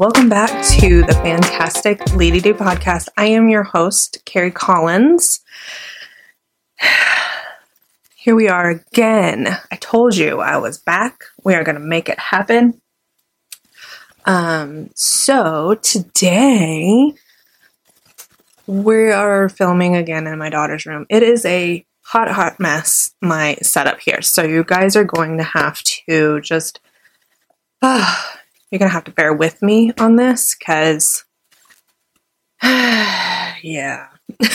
welcome back to the fantastic Lady Day podcast. I am your host, Carrie Collins. Here we are again. I told you I was back. We are going to make it happen. Um, so today we are filming again in my daughter's room. It is a hot, hot mess, my setup here. So you guys are going to have to just. Uh, you're going to have to bear with me on this because, yeah.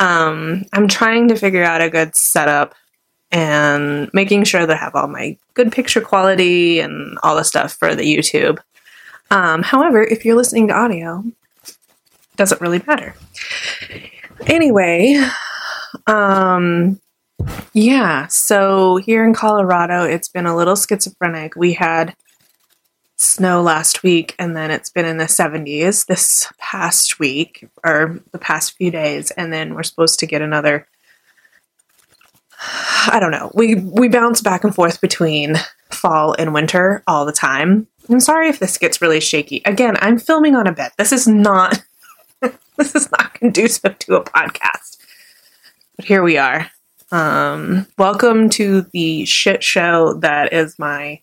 um, I'm trying to figure out a good setup and making sure that I have all my good picture quality and all the stuff for the YouTube. Um, however, if you're listening to audio, doesn't really matter. Anyway, um, yeah, so here in Colorado, it's been a little schizophrenic. We had snow last week, and then it's been in the 70s this past week, or the past few days, and then we're supposed to get another. I don't know. We we bounce back and forth between fall and winter all the time. I'm sorry if this gets really shaky. Again, I'm filming on a bed. This is not this is not conducive to a podcast. But here we are. Um, welcome to the shit show that is my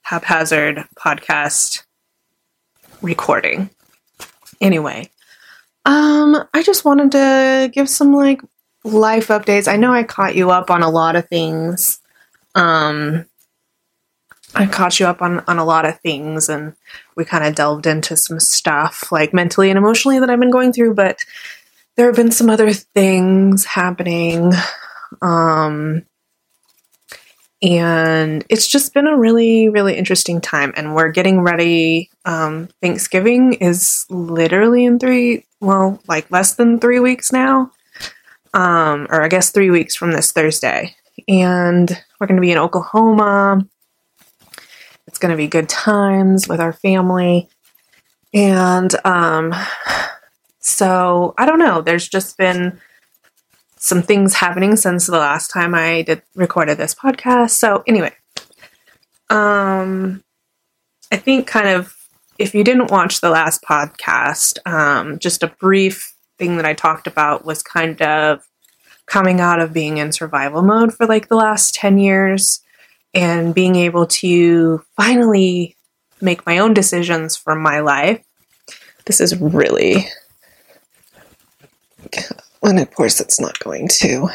haphazard podcast recording. Anyway, um, I just wanted to give some like life updates. I know I caught you up on a lot of things. Um, I caught you up on, on a lot of things and we kind of delved into some stuff like mentally and emotionally that I've been going through, but there have been some other things happening um, and it's just been a really, really interesting time. And we're getting ready. Um, Thanksgiving is literally in three, well, like less than three weeks now. Um, or I guess three weeks from this Thursday. And we're going to be in Oklahoma. It's going to be good times with our family. And um, so I don't know. There's just been some things happening since the last time I did recorded this podcast. So anyway, um, I think kind of if you didn't watch the last podcast, um, just a brief thing that I talked about was kind of coming out of being in survival mode for like the last 10 years and being able to finally make my own decisions for my life. This is really and of course, it's not going to.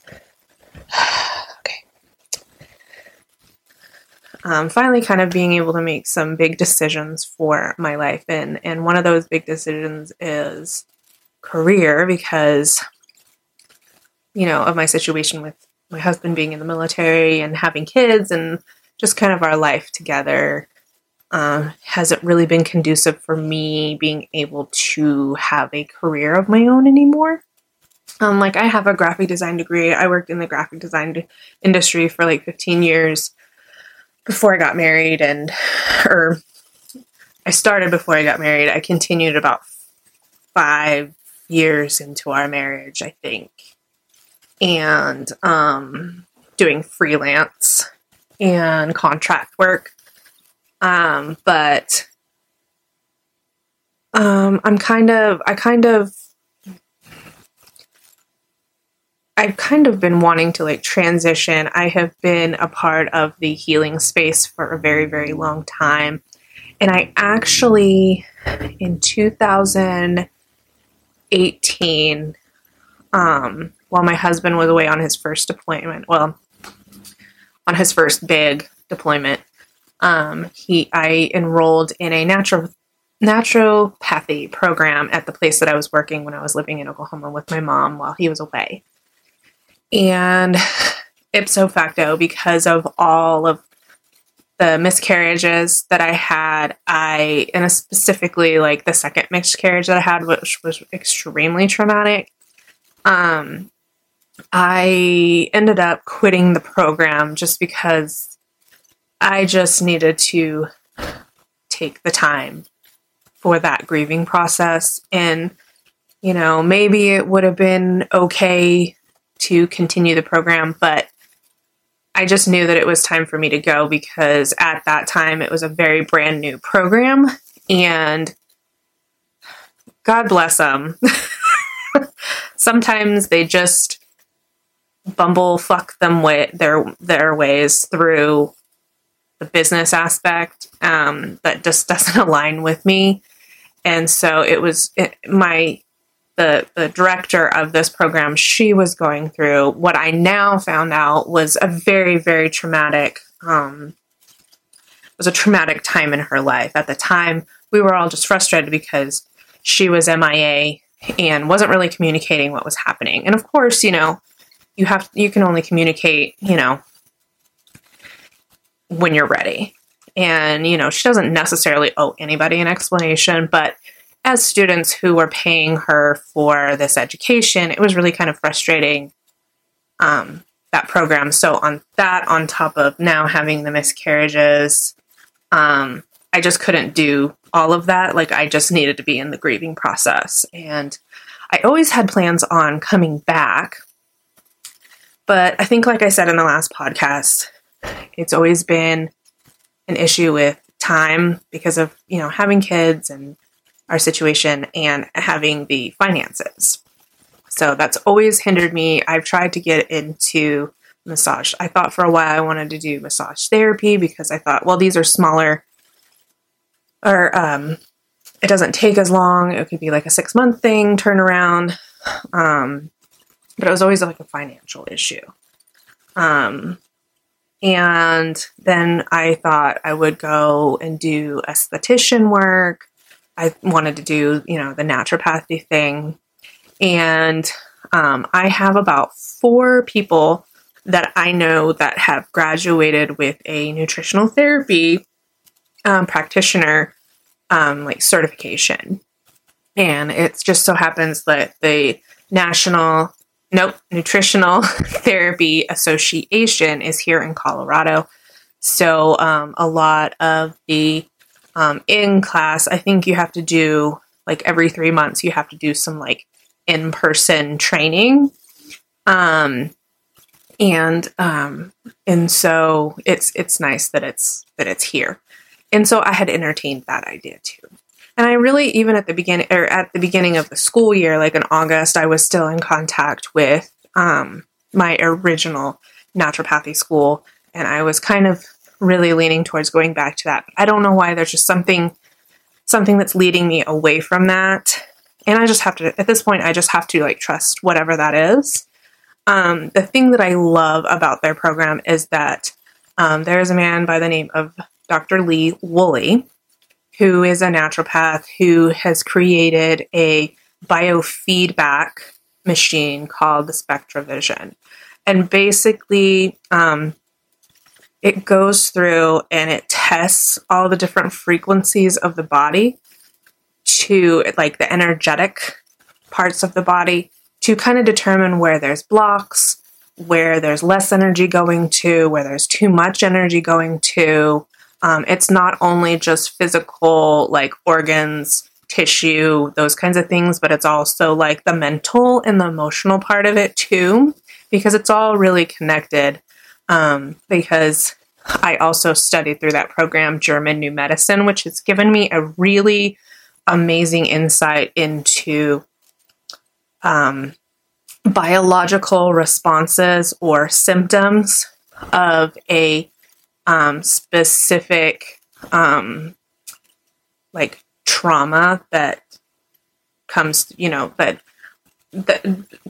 okay. Um, finally, kind of being able to make some big decisions for my life, and and one of those big decisions is career because you know of my situation with my husband being in the military and having kids and just kind of our life together uh, hasn't really been conducive for me being able to have a career of my own anymore. Um, like I have a graphic design degree. I worked in the graphic design industry for like 15 years before I got married, and or I started before I got married. I continued about five years into our marriage, I think, and um, doing freelance and contract work. Um, but um, I'm kind of, I kind of I've kind of been wanting to like transition. I have been a part of the healing space for a very, very long time. And I actually, in 2018, um, while my husband was away on his first deployment, well, on his first big deployment, um, he I enrolled in a natural naturopathy program at the place that I was working when I was living in Oklahoma with my mom while he was away. And ipso facto, because of all of the miscarriages that I had, I, and specifically like the second miscarriage that I had, which was extremely traumatic, um, I ended up quitting the program just because I just needed to take the time for that grieving process. And, you know, maybe it would have been okay to continue the program, but I just knew that it was time for me to go because at that time it was a very brand new program and God bless them. Sometimes they just bumble fuck them with their their ways through the business aspect um, that just doesn't align with me, and so it was it, my the the director of this program. She was going through what I now found out was a very very traumatic um, was a traumatic time in her life. At the time, we were all just frustrated because she was MIA and wasn't really communicating what was happening. And of course, you know, you have you can only communicate, you know, when you're ready. And you know, she doesn't necessarily owe anybody an explanation, but as students who were paying her for this education, it was really kind of frustrating um, that program. So on that, on top of now having the miscarriages, um, I just couldn't do all of that. Like I just needed to be in the grieving process, and I always had plans on coming back but I think, like I said in the last podcast, it's always been an issue with time because of, you know, having kids and our situation and having the finances. So that's always hindered me. I've tried to get into massage. I thought for a while I wanted to do massage therapy because I thought, well, these are smaller or um, it doesn't take as long. It could be like a six month thing, turnaround. Um, but it was always like a financial issue. Um, and then I thought I would go and do esthetician work. I wanted to do, you know, the naturopathy thing. And um, I have about four people that I know that have graduated with a nutritional therapy um, practitioner um, like certification. And it just so happens that the National Nope, Nutritional Therapy Association is here in Colorado. So um, a lot of the um, in class, I think you have to do like every three months, you have to do some like in person training. Um, and um, and so it's it's nice that it's that it's here. And so I had entertained that idea too. And I really, even at the beginning or at the beginning of the school year, like in August, I was still in contact with um, my original naturopathy school, and I was kind of really leaning towards going back to that. I don't know why. There's just something something that's leading me away from that, and I just have to. At this point, I just have to like trust whatever that is. Um, the thing that I love about their program is that um, there is a man by the name of Dr. Lee Woolley who is a naturopath who has created a biofeedback machine called the SpectraVision. And basically, um, it goes through and it tests all the different frequencies of the body to like the energetic parts of the body to kind of determine where there's blocks, where there's less energy going to, where there's too much energy going to, um, it's not only just physical, like organs, tissue, those kinds of things, but it's also like the mental and the emotional part of it too, because it's all really connected. Um, because I also studied through that program, German New Medicine, which has given me a really amazing insight into um, biological responses or symptoms of a um, specific um, like trauma that comes, you know, that,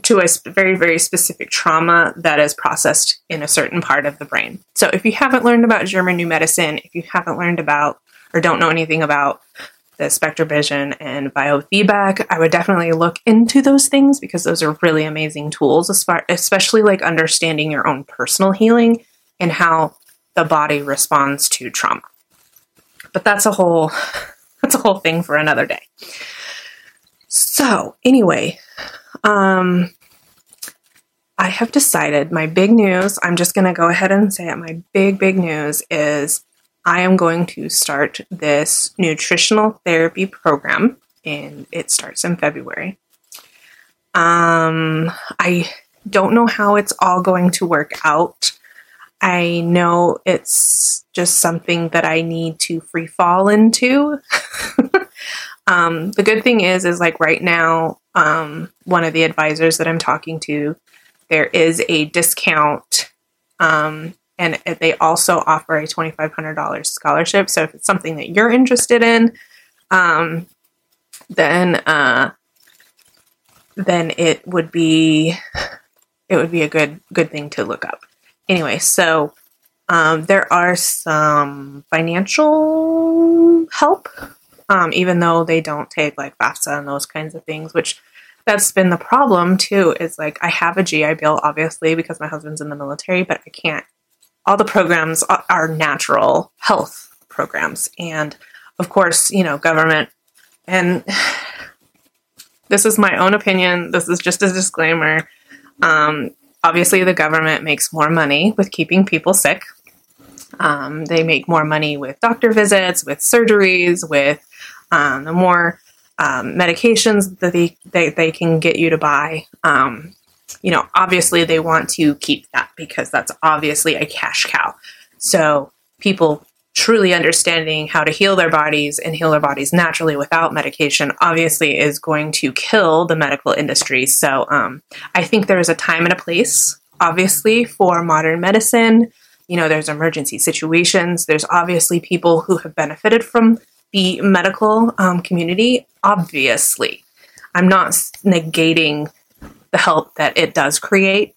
to a very very specific trauma that is processed in a certain part of the brain. So if you haven't learned about German New Medicine, if you haven't learned about or don't know anything about the SpectraVision and biofeedback, I would definitely look into those things because those are really amazing tools, especially like understanding your own personal healing and how the body responds to trauma. But that's a whole that's a whole thing for another day. So, anyway, um I have decided my big news, I'm just going to go ahead and say it. My big big news is I am going to start this nutritional therapy program and it starts in February. Um I don't know how it's all going to work out I know it's just something that I need to free fall into. um, the good thing is, is like right now, um, one of the advisors that I'm talking to, there is a discount, um, and they also offer a $2,500 scholarship. So if it's something that you're interested in, um, then uh, then it would be it would be a good good thing to look up. Anyway, so um, there are some financial help, um, even though they don't take like FAFSA and those kinds of things, which that's been the problem too. Is like I have a GI Bill, obviously, because my husband's in the military, but I can't. All the programs are natural health programs, and of course, you know, government and this is my own opinion. This is just a disclaimer. Um, obviously, the government makes more money with keeping people sick. Um, they make more money with doctor visits, with surgeries, with um, the more um, medications that they, they, they can get you to buy. Um, you know, obviously, they want to keep that because that's obviously a cash cow. So people truly understanding how to heal their bodies and heal their bodies naturally without medication obviously is going to kill the medical industry. So um, I think there is a time and a place, obviously, for modern medicine. You know, there's emergency situations. There's obviously people who have benefited from the medical um, community, obviously. I'm not negating the help that it does create.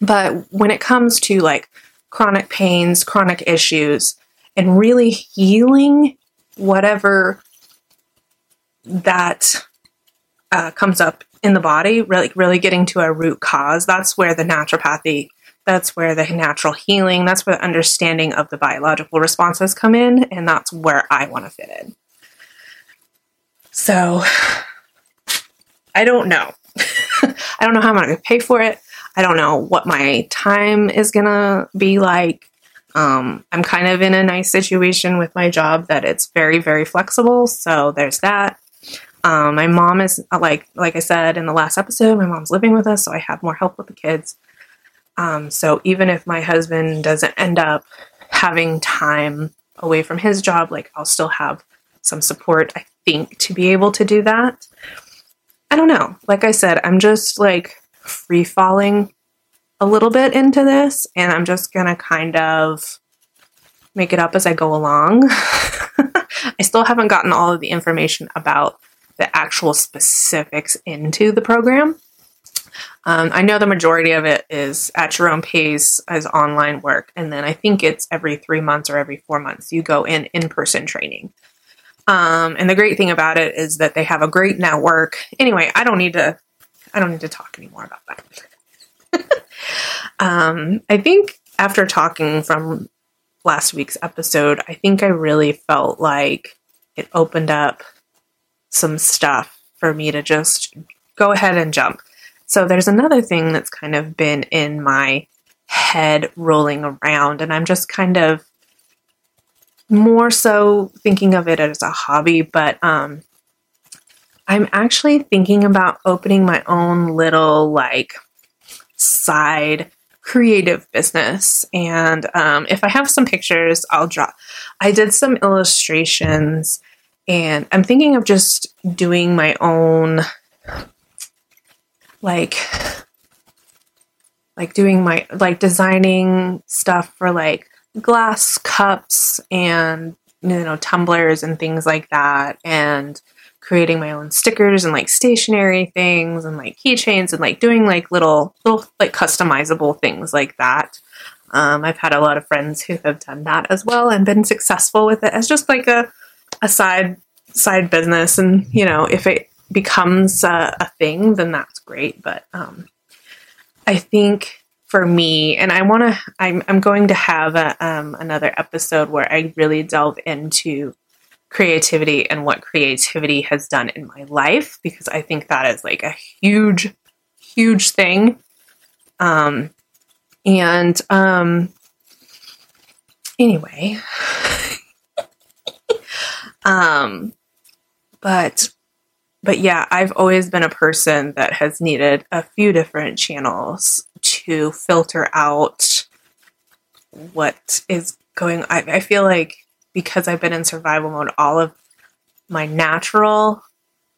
But when it comes to like chronic pains, chronic issues, and really healing whatever that uh, comes up in the body, really, really getting to a root cause. That's where the naturopathy, that's where the natural healing, that's where the understanding of the biological responses come in, and that's where I want to fit in. So, I don't know. I don't know how I'm going to pay for it. I don't know what my time is going to be like. Um, I'm kind of in a nice situation with my job that it's very, very flexible. So there's that. Um, my mom is like, like I said in the last episode, my mom's living with us, so I have more help with the kids. Um, so even if my husband doesn't end up having time away from his job, like I'll still have some support, I think, to be able to do that. I don't know. Like I said, I'm just like free falling a little bit into this, and I'm just gonna kind of make it up as I go along. I still haven't gotten all of the information about the actual specifics into the program. Um, I know the majority of it is at your own pace as online work, and then I think it's every three months or every four months you go in in person training. Um, and the great thing about it is that they have a great network. Anyway, I don't need to. I don't need to talk anymore about that. Um, I think after talking from last week's episode, I think I really felt like it opened up some stuff for me to just go ahead and jump. So there's another thing that's kind of been in my head rolling around, and I'm just kind of more so thinking of it as a hobby, but um, I'm actually thinking about opening my own little like side creative business. And um, if I have some pictures, I'll draw. I did some illustrations, and I'm thinking of just doing my own, like, like doing my like designing stuff for like glass cups and you know tumblers and things like that and creating my own stickers and like stationery things and like keychains and like doing like little little like customizable things like that. Um, I've had a lot of friends who have done that as well and been successful with it as just like a a side side business. And you know, if it becomes a, a thing, then that's great. But um, I think for me, and I want to, I'm, I'm going to have a, um, another episode where I really delve into creativity and what creativity has done in my life because I think that is like a huge, huge thing. Um, and um, anyway, um, but but yeah, I've always been a person that has needed a few different channels to filter out what is going I, I feel like because I've been in survival mode, all of my natural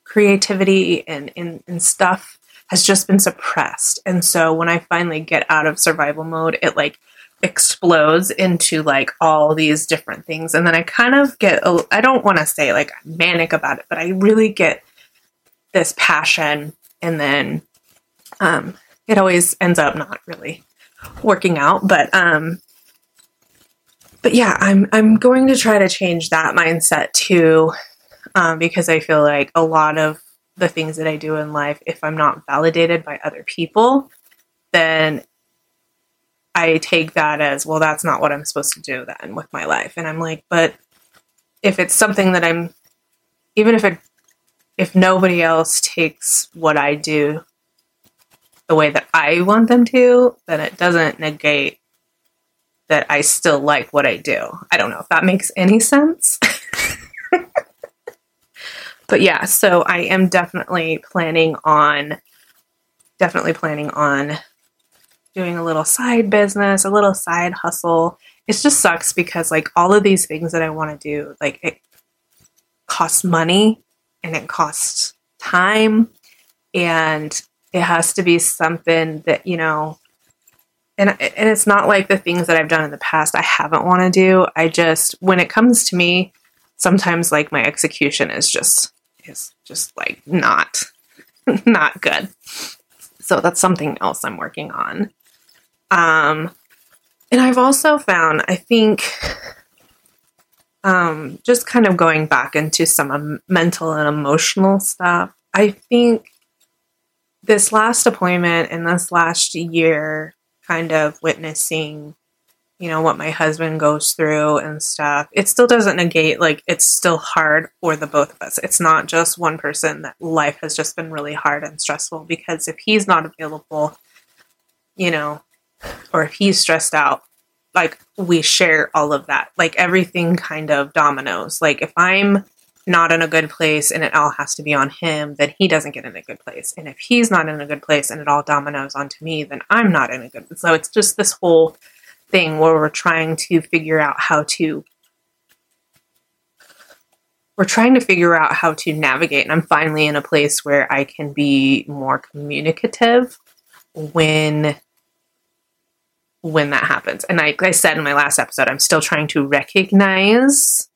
creativity and, and, and stuff has just been suppressed. And so when I finally get out of survival mode, it like explodes into like all these different things. And then I kind of get, I don't want to say like manic about it, but I really get this passion. And then um, it always ends up not really working out. But um, but yeah, I'm I'm going to try to change that mindset too, um, because I feel like a lot of the things that I do in life, if I'm not validated by other people, then I take that as well. That's not what I'm supposed to do then with my life, and I'm like, but if it's something that I'm, even if it, if nobody else takes what I do the way that I want them to, then it doesn't negate that I still like what I do. I don't know if that makes any sense. but yeah, so I am definitely planning on definitely planning on doing a little side business, a little side hustle. It just sucks because like all of these things that I want to do, like it costs money and it costs time and it has to be something that, you know, and and it's not like the things that I've done in the past I haven't want to do. I just when it comes to me, sometimes like my execution is just is just like not not good. So that's something else I'm working on. Um and I've also found I think um just kind of going back into some um, mental and emotional stuff. I think this last appointment and this last year kind of witnessing you know what my husband goes through and stuff it still doesn't negate like it's still hard for the both of us it's not just one person that life has just been really hard and stressful because if he's not available you know or if he's stressed out like we share all of that. Like everything kind of dominoes. Like if i'm not in a good place and it all has to be on him, then he doesn't get in a good place. And if he's not in a good place and it all dominoes onto me, then I'm not in a good So it's just this whole thing where we're trying to figure out how to we're trying to figure out how to navigate. And I'm finally in a place where I can be more communicative when when that happens. And like I said in my last episode, I'm still trying to recognize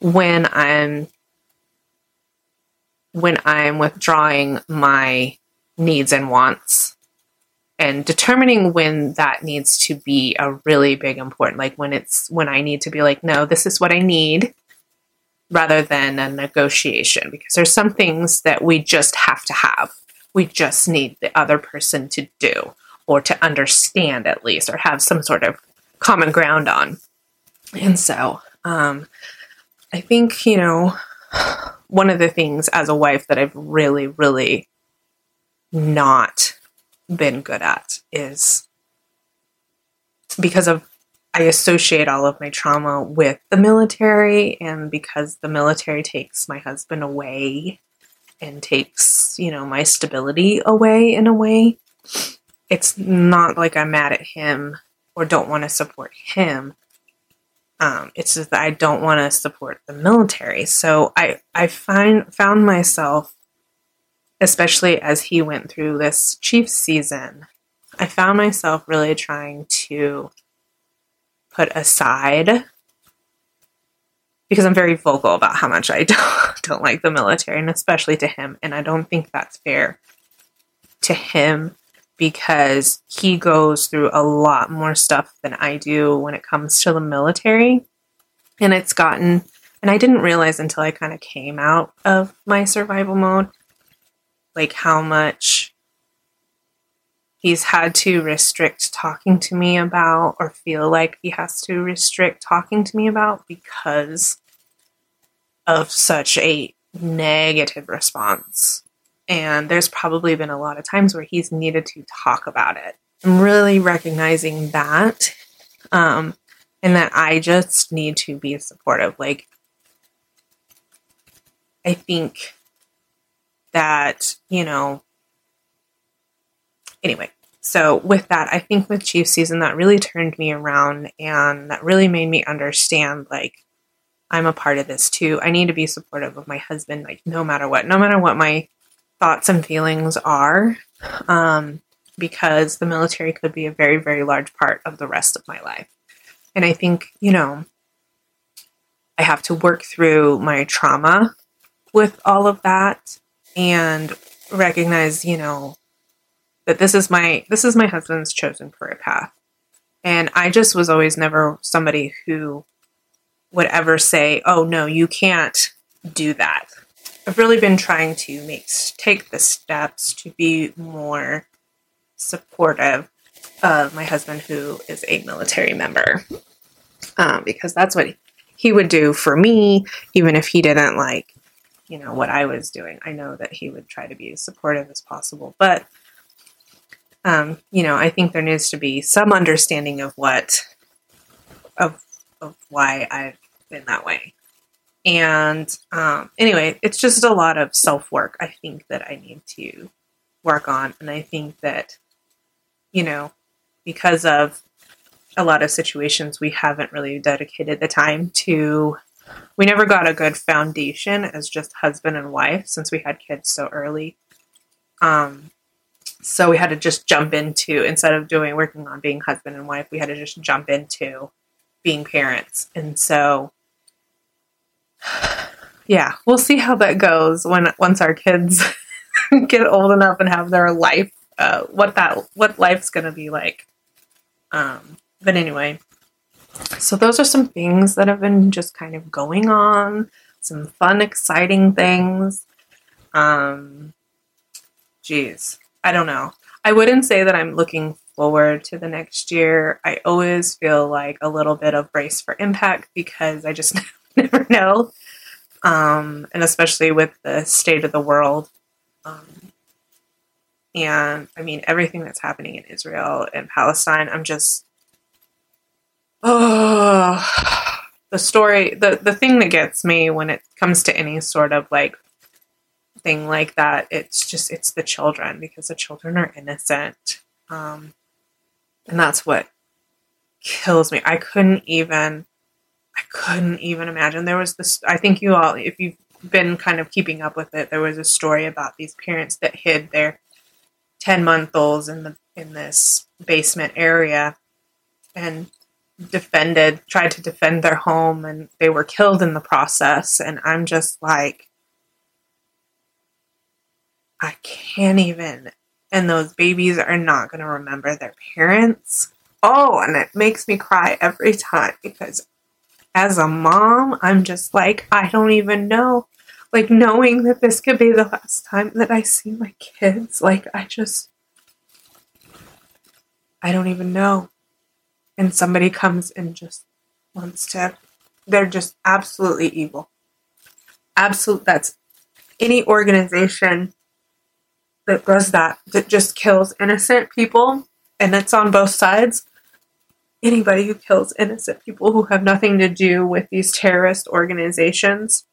when I'm when I'm withdrawing my needs and wants and determining when that needs to be a really big important like when it's when I need to be like no this is what I need rather than a negotiation because there's some things that we just have to have we just need the other person to do or to understand at least or have some sort of common ground on and so um I think you know one of the things as a wife that I've really, really not been good at is because of I associate all of my trauma with the military and because the military takes my husband away and takes, you know, my stability away in a way. It's not like I'm mad at him or don't want to support him. Um, it's just that I don't want to support the military. So I I find found myself, especially as he went through this Chiefs season, I found myself really trying to put aside because I'm very vocal about how much I don't, don't like the military, and especially to him. And I don't think that's fair to him because he goes through a lot more stuff than I do when it comes to the military. And it's gotten, and I didn't realize until I kind of came out of my survival mode, like how much he's had to restrict talking to me about or feel like he has to restrict talking to me about because of such a negative response and there's probably been a lot of times where he's needed to talk about it. I'm really recognizing that. Um, and that I just need to be supportive. Like, I think that, you know, anyway, so with that, I think with Chief season that really turned me around and that really made me understand like I'm a part of this too. I need to be supportive of my husband, like no matter what, no matter what my thoughts and feelings are, um, because the military could be a very, very large part of the rest of my life. And I think, you know, I have to work through my trauma with all of that and recognize, you know, that this is my this is my husband's chosen career path. And I just was always never somebody who would ever say, "Oh no, you can't do that." I've really been trying to make take the steps to be more supportive of my husband, who is a military member, um, because that's what he would do for me, even if he didn't like, you know, what I was doing. I know that he would try to be as supportive as possible, but um, you know, I think there needs to be some understanding of what of of why I've been that way. And um, anyway, it's just a lot of self work. I think that I need to work on, and I think that you know, because of a lot of situations, we haven't really dedicated the time to. We never got a good foundation as just husband and wife since we had kids so early. Um, so we had to just jump into instead of doing working on being husband and wife, we had to just jump into being parents. And so yeah, we'll see how that goes when once our kids get old enough and have their life uh, what that what life's to be like. Um but anyway, so those are some things that have been just kind of going on, some fun, exciting things. Um, geez, I don't know. I wouldn't say that I'm looking forward to the next year. I always feel like a little bit of brace for impact because I just never know. Um, and especially with the state of the world. Um, and I mean, everything that's happening in Israel and Palestine, I'm just oh, the story, the, the thing that gets me when it comes to any sort of like thing like that, it's just, it's the children because the children are innocent. Um, and that's what kills me. I couldn't even, I couldn't even imagine. There was this, I think you all, if you've been kind of keeping up with it, there was a story about these parents that hid their 10 month olds in the, in this basement area and defended, tried to defend their home, and they were killed in the process. And I'm just like, I can't even. And those babies are not going to remember their parents. Oh, and it makes me cry every time because as a mom, I'm just like, I don't even know. Like, knowing that this could be the last time that I see my kids, like, I just, I don't even know and somebody comes and just wants to they're just absolutely evil absolute that's any organization that does that that just kills innocent people and it's on both sides anybody who kills innocent people who have nothing to do with these terrorist organizations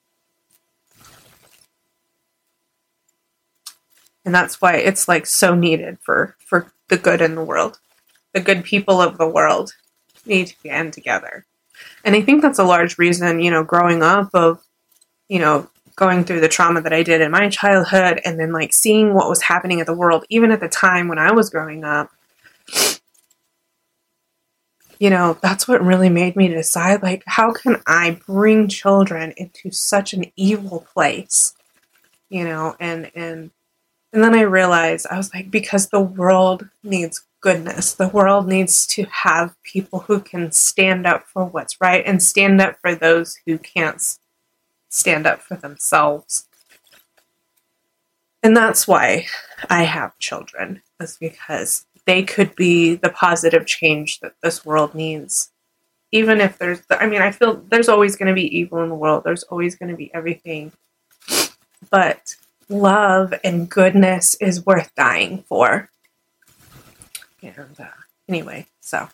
and that's why it's like so needed for for the good in the world the good people of the world need to band together. And I think that's a large reason, you know, growing up of, you know, going through the trauma that I did in my childhood and then like seeing what was happening in the world, even at the time when I was growing up. You know, that's what really made me decide like, how can I bring children into such an evil place? You know, and and and then I realized I was like, because the world needs goodness. The world needs to have people who can stand up for what's right and stand up for those who can't stand up for themselves. And that's why I have children, is because they could be the positive change that this world needs. Even if there's, I mean, I feel there's always going to be evil in the world, there's always going to be everything. But love and goodness is worth dying for. And uh, anyway, so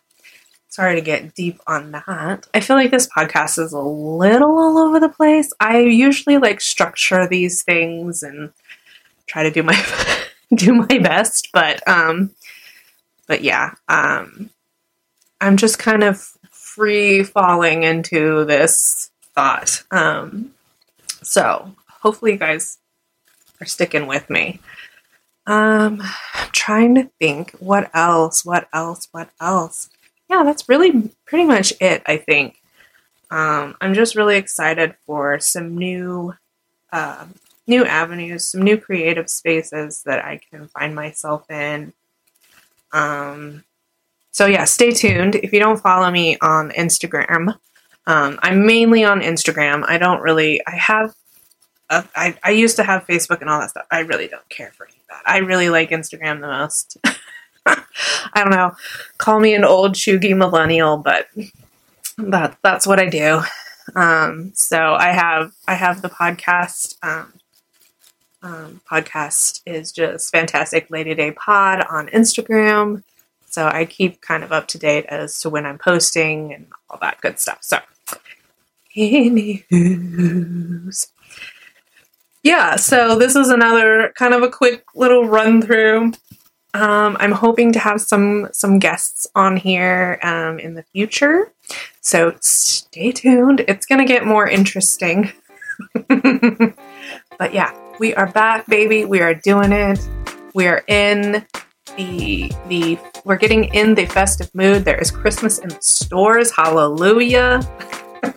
sorry to get deep on that. I feel like this podcast is a little all over the place. I usually like structure these things and try to do my do my best, but um but yeah, um, I'm just kind of free falling into this thought. Um, so hopefully you guys are sticking with me. Um, I'm trying to think what else, what else, what else. Yeah, that's really pretty much it, I think. Um, I'm just really excited for some new, uh, new avenues, some new creative spaces that I can find myself in. Um, so yeah, stay tuned. If you don't follow me on Instagram, um, I'm mainly on Instagram. I don't really. I have. A, I, I used to have Facebook and all that stuff. I really don't care for any of that. I really like Instagram the most. I don't know. Call me an old chuggy millennial, but that that's what I do. Um, so I have I have the podcast. Um, um, podcast is just fantastic Lady Day Pod on Instagram. So I keep kind of up to date as to when I'm posting and all that good stuff. So, anywho's. Yeah, so this is another kind of a quick little run through. Um, I'm hoping to have some some guests on here um, in the future, so stay tuned. It's gonna get more interesting. but yeah, we are back, baby. We are doing it. We are in the the we're getting in the festive mood. There is Christmas in the stores. Hallelujah.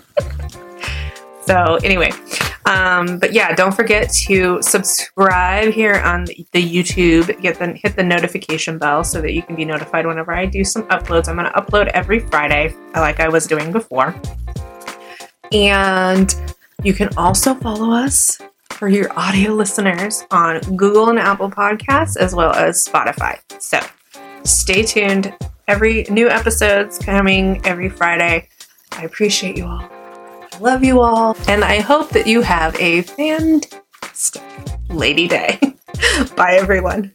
so anyway, um, but yeah, don't forget to subscribe here on the YouTube. Get the hit the notification bell so that you can be notified whenever I do some uploads. I'm going to upload every Friday, like I was doing before. And you can also follow us for your audio listeners on Google and Apple Podcasts as well as Spotify. So stay tuned. Every new episode's coming every Friday. I appreciate you all. I love you all. And I hope that you have a fantastic Lady Day. Bye, everyone.